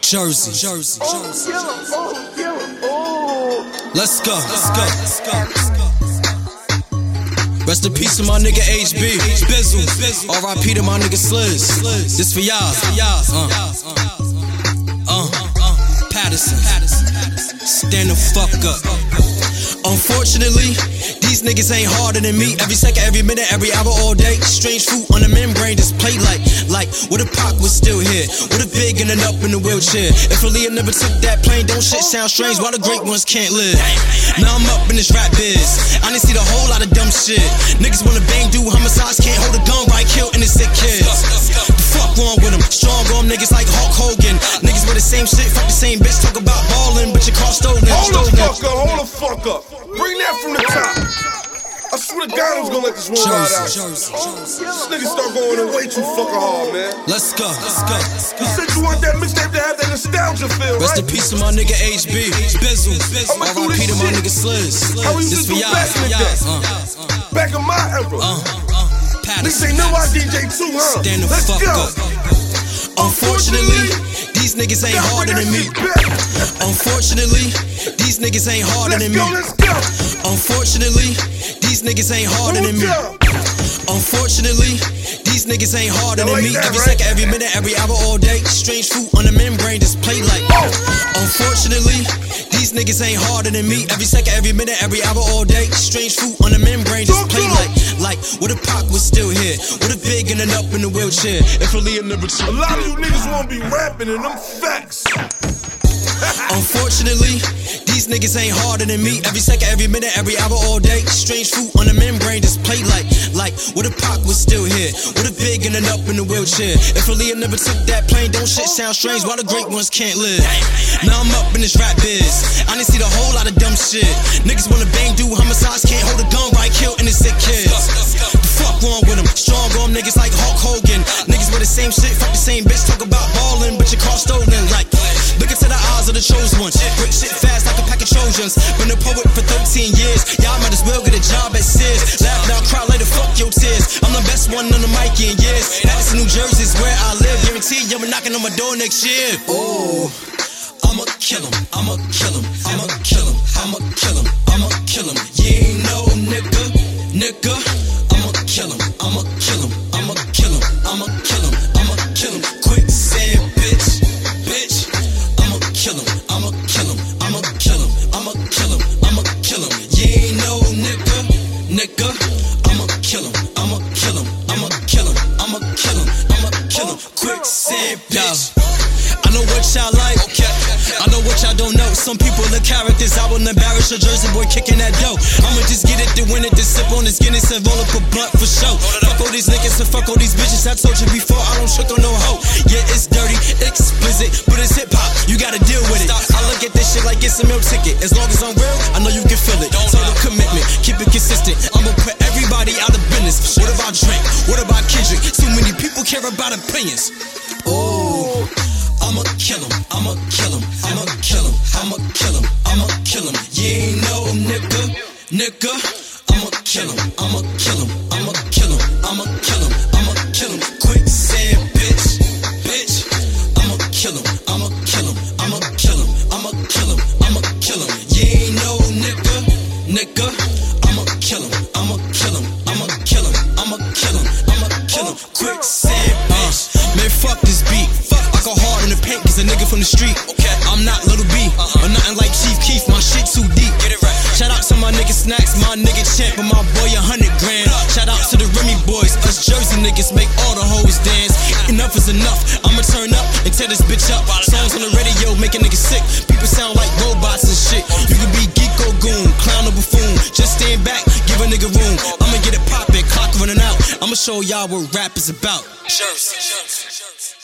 Jersey, Jersey, Jersey. Kill oh. Let's go, let's go, let's go. Rest in peace to my nigga HB, Bizzle, R.I.P. to my nigga Sliz. This for y'all, uh, uh, Patterson. Stand the fuck up. Unfortunately, these niggas ain't harder than me. Every second, every minute, every hour, all day. Strange fruit on the membrane, just play like, like, what if Pac was still here? What if Big ended up in a wheelchair? If Aaliyah never took that plane, don't shit sound strange? Why the great ones can't live? Now I'm up in this rap biz. I didn't see the whole lot of dumb shit. Niggas wanna bang, do homicides, can't hold a gun right, fuck up, hold the fuck up. Bring that from the top. I swear to God, I was gonna let this one ride out. Jersey, Jersey, Jersey. This nigga start going in way too fucking hard, man. Let's go, let's go. Let's You go. said you want that mixtape to have that nostalgia feel, Rest right? in peace to my nigga HB, Bizzle, R.I.P. to my nigga Sliz. How we used This to for do y'all, back in the day. Uh, Back in my era. uh, uh, Niggas ain't know I DJ too, huh? Stand the Let's fuck go. up. Unfortunately, niggas ain't harder than me. Unfortunately, these niggas ain't harder than me. Unfortunately, these niggas ain't harder than me. Unfortunately, these niggas ain't harder than me. Every second, every minute, every hour, all day. Strange fruit on the membrane, just play like. Niggas ain't harder than me. Every second, every minute, every hour, all day. Strange fruit on the membrane, just play like. Like, what if Pac was still here? What if Big ended up in a wheelchair? If Aaliyah never A lot of you niggas wanna be rapping and them facts. Unfortunately, these niggas ain't harder than me. Every second, every minute, every hour, all day. Strange fruit on the membrane, just play like, like, what if Pac was still here? What if Big ended up in a wheelchair? If Aaliyah never took that plane, don't shit sound strange? Why the great ones can't live? Now I'm up in this rap biz. I didn't see the whole lot of dumb shit. Niggas wanna bang, do homicides, can't hold a gun right, kill innocent kids. The fuck wrong with them? Strong arm niggas like Hulk Hogan. Niggas with the same shit, fuck the same bitch, talk about ballin', but your car stolen. Like, look into the eyes of the chosen one. Break shit fast Trojans. Been a poet for 13 years. Y'all might as well get a job at Sears. Laugh now, cry later, fuck your tears. I'm the best one on the mic in years. Madison, New Jersey is where I live. Guarantee you'll be knocking on my door next year. Ooh. I'ma kill him, I'ma kill him, I'ma kill him, I'ma kill him, I'ma kill him. You ain't no nigga, nigga. I'ma kill him, I'ma kill him, Quick say bitch. I know what y'all like. I know what y'all don't know. Some people are characters. I will embarrass a Jersey boy kicking that dough. I'ma just get it to win it, to sip on this Guinness and roll up a blunt for show. Fuck all these niggas and fuck all these bitches. I told you before, I don't trick on no hoe. Yeah, it's dirty, explicit, but it's hip hop. You gotta deal with it. I look at this shit like it's a meal ticket. As long as I'm real, I know you can feel it. Total commitment, keep it consistent. I'ma put everybody out of business. What about Drake? What opinions. Ooh. I'ma kill him, I'ma kill him, I'ma kill him, I'ma kill him, I'ma kill him. You ain't no nigga, nigga. From the street. Okay. I'm not Lil B, uh-huh. or nothing like Chief Keef. My shit too deep. Get it right. Shout out to my nigga Snacks, my nigga Champ, and my boy a hundred grand. Shout out to the Remy boys, us Jersey niggas make all the hoes dance. Enough is enough. I'ma turn up and tear this bitch up. Songs on the radio make a nigga sick. People sound like robots and shit. You can be geek or goon, clown or buffoon. Just stand back, give a nigga room. I'ma get it poppin', clock running out. I'ma show y'all what rap is about. Jersey.